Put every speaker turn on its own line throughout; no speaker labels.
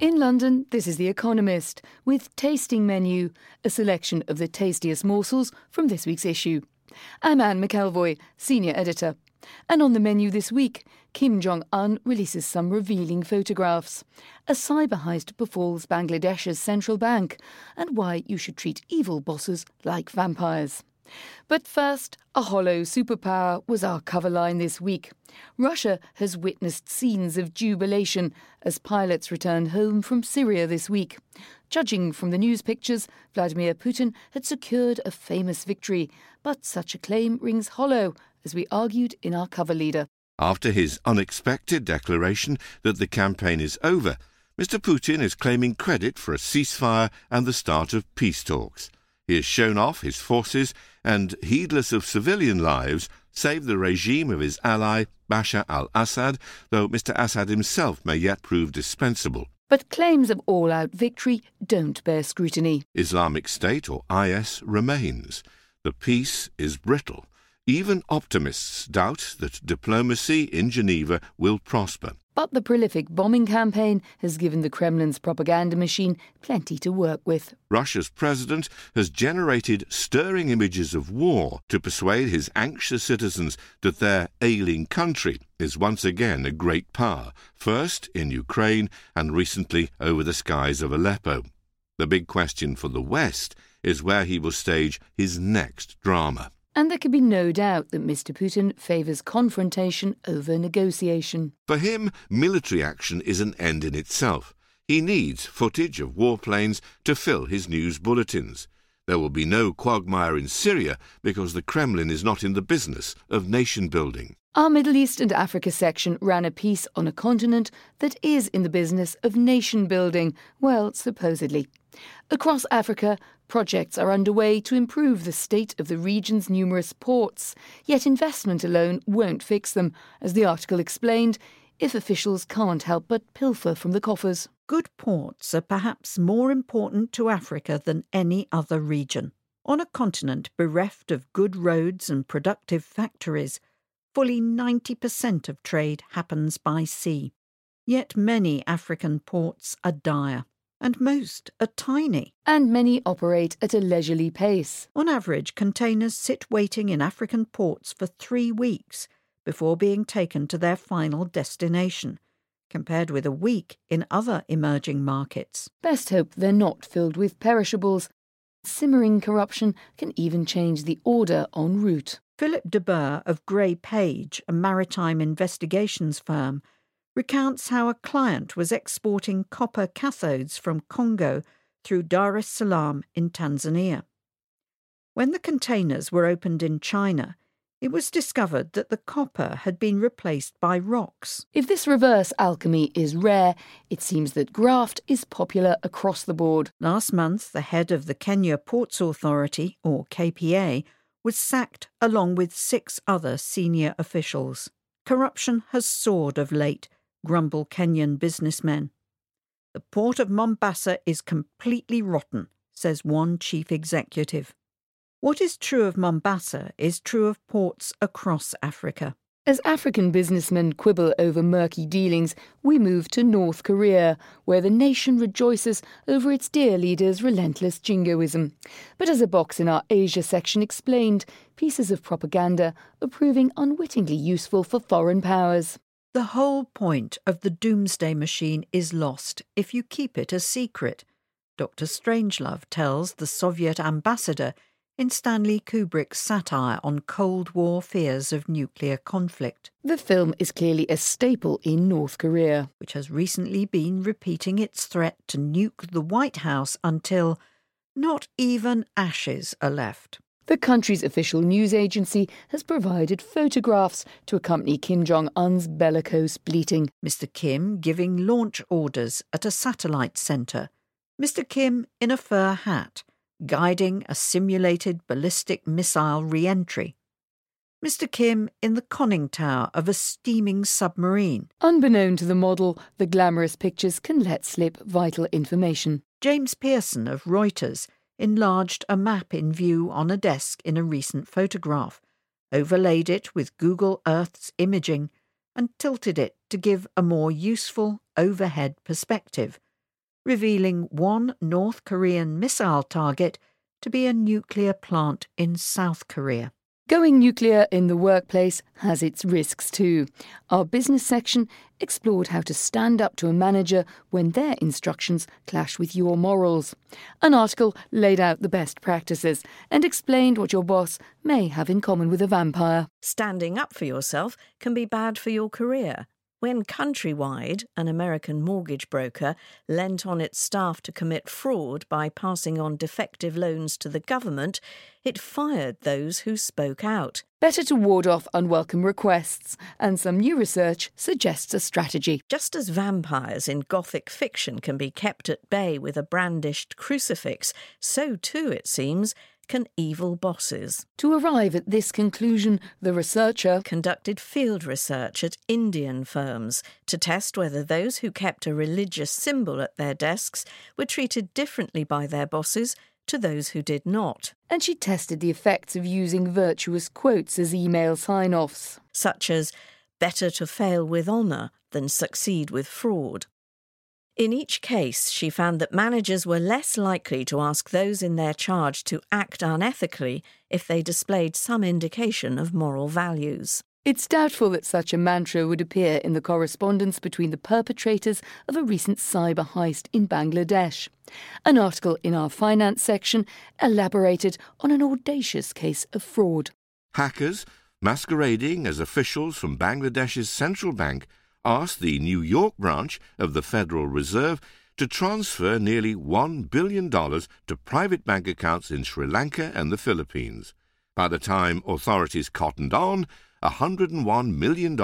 In London, this is The Economist with Tasting Menu, a selection of the tastiest morsels from this week's issue. I'm Anne McElvoy, Senior Editor. And on the menu this week, Kim Jong un releases some revealing photographs. A cyber heist befalls Bangladesh's central bank, and why you should treat evil bosses like vampires. But first, a hollow superpower was our cover line this week. Russia has witnessed scenes of jubilation as pilots returned home from Syria this week. Judging from the news pictures, Vladimir Putin had secured a famous victory, but such a claim rings hollow, as we argued in our cover leader.
After his unexpected declaration that the campaign is over, Mr. Putin is claiming credit for a ceasefire and the start of peace talks. He has shown off his forces and, heedless of civilian lives, saved the regime of his ally Bashar al Assad, though Mr. Assad himself may yet prove dispensable.
But claims of all out victory don't bear scrutiny.
Islamic State, or IS, remains. The peace is brittle. Even optimists doubt that diplomacy in Geneva will prosper.
But the prolific bombing campaign has given the Kremlin's propaganda machine plenty to work with.
Russia's president has generated stirring images of war to persuade his anxious citizens that their ailing country is once again a great power, first in Ukraine and recently over the skies of Aleppo. The big question for the West is where he will stage his next drama.
And there can be no doubt that Mr. Putin favours confrontation over negotiation.
For him, military action is an end in itself. He needs footage of warplanes to fill his news bulletins. There will be no quagmire in Syria because the Kremlin is not in the business of nation building.
Our Middle East and Africa section ran a piece on a continent that is in the business of nation building, well, supposedly. Across Africa, projects are underway to improve the state of the region's numerous ports, yet investment alone won't fix them, as the article explained, if officials can't help but pilfer from the coffers.
Good ports are perhaps more important to Africa than any other region. On a continent bereft of good roads and productive factories, fully 90% of trade happens by sea. Yet many African ports are dire and most are tiny.
And many operate at a leisurely pace.
On average, containers sit waiting in African ports for three weeks before being taken to their final destination, compared with a week in other emerging markets.
Best hope they're not filled with perishables. Simmering corruption can even change the order en route.
Philip de Burr of Gray Page, a maritime investigations firm, recounts how a client was exporting copper cathodes from Congo through Dar es Salaam in Tanzania. When the containers were opened in China, it was discovered that the copper had been replaced by rocks.
If this reverse alchemy is rare, it seems that graft is popular across the board.
Last month, the head of the Kenya Ports Authority, or KPA, was sacked along with six other senior officials. Corruption has soared of late, grumble Kenyan businessmen. The port of Mombasa is completely rotten, says one chief executive. What is true of Mombasa is true of ports across Africa.
As African businessmen quibble over murky dealings, we move to North Korea, where the nation rejoices over its dear leader's relentless jingoism. But as a box in our Asia section explained, pieces of propaganda are proving unwittingly useful for foreign powers.
The whole point of the doomsday machine is lost if you keep it a secret, Dr. Strangelove tells the Soviet ambassador in Stanley Kubrick's satire on Cold War fears of nuclear conflict.
The film is clearly a staple in North Korea,
which has recently been repeating its threat to nuke the White House until not even ashes are left.
The country's official news agency has provided photographs to accompany Kim Jong un's bellicose bleating.
Mr. Kim giving launch orders at a satellite centre. Mr. Kim in a fur hat, guiding a simulated ballistic missile re entry. Mr. Kim in the conning tower of a steaming submarine.
Unbeknown to the model, the glamorous pictures can let slip vital information.
James Pearson of Reuters enlarged a map in view on a desk in a recent photograph, overlaid it with Google Earth's imaging, and tilted it to give a more useful overhead perspective, revealing one North Korean missile target to be a nuclear plant in South Korea.
Going nuclear in the workplace has its risks too. Our business section explored how to stand up to a manager when their instructions clash with your morals. An article laid out the best practices and explained what your boss may have in common with a vampire.
Standing up for yourself can be bad for your career. When Countrywide, an American mortgage broker, leant on its staff to commit fraud by passing on defective loans to the government, it fired those who spoke out.
Better to ward off unwelcome requests, and some new research suggests a strategy.
Just as vampires in Gothic fiction can be kept at bay with a brandished crucifix, so too, it seems, can evil bosses.
To arrive at this conclusion, the researcher
conducted field research at Indian firms to test whether those who kept a religious symbol at their desks were treated differently by their bosses to those who did not.
And she tested the effects of using virtuous quotes as email sign offs,
such as, better to fail with honour than succeed with fraud. In each case, she found that managers were less likely to ask those in their charge to act unethically if they displayed some indication of moral values.
It's doubtful that such a mantra would appear in the correspondence between the perpetrators of a recent cyber heist in Bangladesh. An article in our finance section elaborated on an audacious case of fraud.
Hackers, masquerading as officials from Bangladesh's central bank, asked the New York branch of the Federal Reserve to transfer nearly $1 billion to private bank accounts in Sri Lanka and the Philippines. By the time authorities cottoned on, $101 million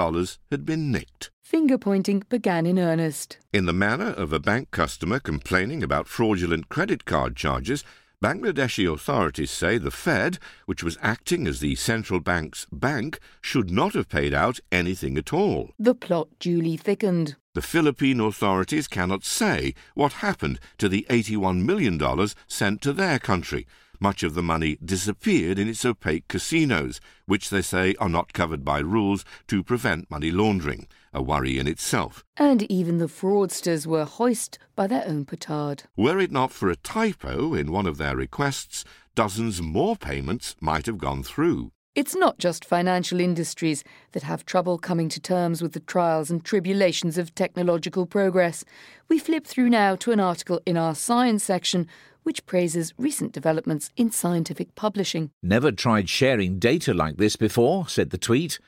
had been nicked.
Finger pointing began in earnest.
In the manner of a bank customer complaining about fraudulent credit card charges, Bangladeshi authorities say the Fed, which was acting as the central bank's bank, should not have paid out anything at all.
The plot duly thickened.
The Philippine authorities cannot say what happened to the $81 million sent to their country. Much of the money disappeared in its opaque casinos, which they say are not covered by rules to prevent money laundering a worry in itself.
And even the fraudsters were hoist by their own petard.
Were it not for a typo in one of their requests, dozens more payments might have gone through.
It's not just financial industries that have trouble coming to terms with the trials and tribulations of technological progress. We flip through now to an article in our science section which praises recent developments in scientific publishing.
Never tried sharing data like this before, said the tweet.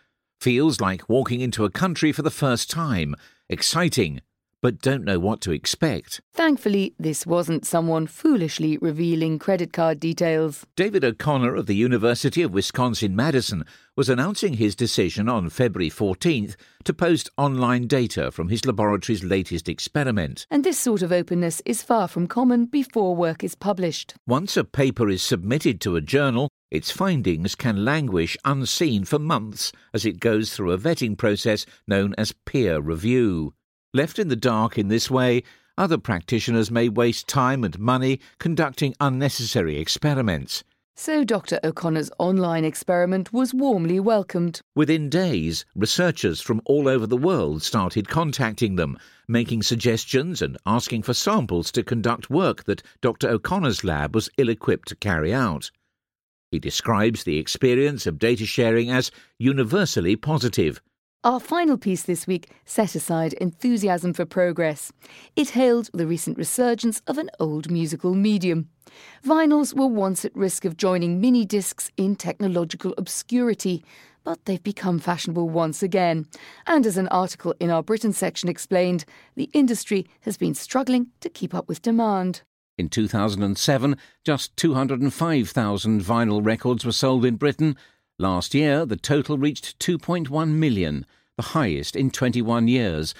Feels like walking into a country for the first time. Exciting, but don't know what to expect.
Thankfully, this wasn't someone foolishly revealing credit card details.
David O'Connor of the University of Wisconsin Madison was announcing his decision on February 14th to post online data from his laboratory's latest experiment.
And this sort of openness is far from common before work is published.
Once a paper is submitted to a journal, its findings can languish unseen for months as it goes through a vetting process known as peer review. Left in the dark in this way, other practitioners may waste time and money conducting unnecessary experiments.
So Dr. O'Connor's online experiment was warmly welcomed.
Within days, researchers from all over the world started contacting them, making suggestions and asking for samples to conduct work that Dr. O'Connor's lab was ill equipped to carry out. He describes the experience of data sharing as universally positive.
Our final piece this week set aside enthusiasm for progress. It hailed the recent resurgence of an old musical medium. Vinyls were once at risk of joining mini discs in technological obscurity, but they've become fashionable once again. And as an article in our Britain section explained, the industry has been struggling to keep up with demand.
In 2007, just 205,000 vinyl records were sold in Britain, Last year, the total reached 2.1 million, the highest in 21 years.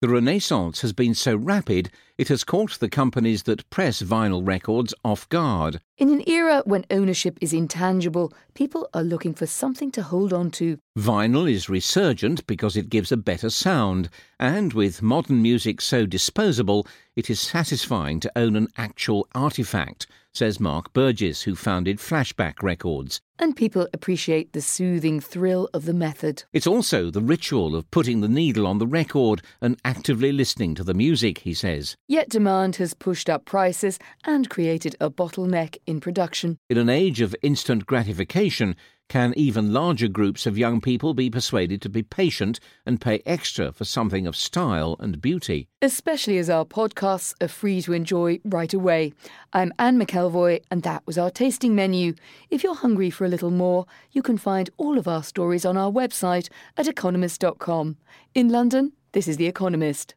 The renaissance has been so rapid, it has caught the companies that press vinyl records off guard.
In an era when ownership is intangible, people are looking for something to hold on to.
Vinyl is resurgent because it gives a better sound, and with modern music so disposable, it is satisfying to own an actual artifact says Mark Burgess, who founded Flashback Records.
And people appreciate the soothing thrill of the method.
It's also the ritual of putting the needle on the record and actively listening to the music, he says.
Yet demand has pushed up prices and created a bottleneck in production.
In an age of instant gratification, can even larger groups of young people be persuaded to be patient and pay extra for something of style and beauty?
Especially as our podcasts are free to enjoy right away. I'm Anne McElvoy, and that was our tasting menu. If you're hungry for a little more, you can find all of our stories on our website at economist.com. In London, this is The Economist.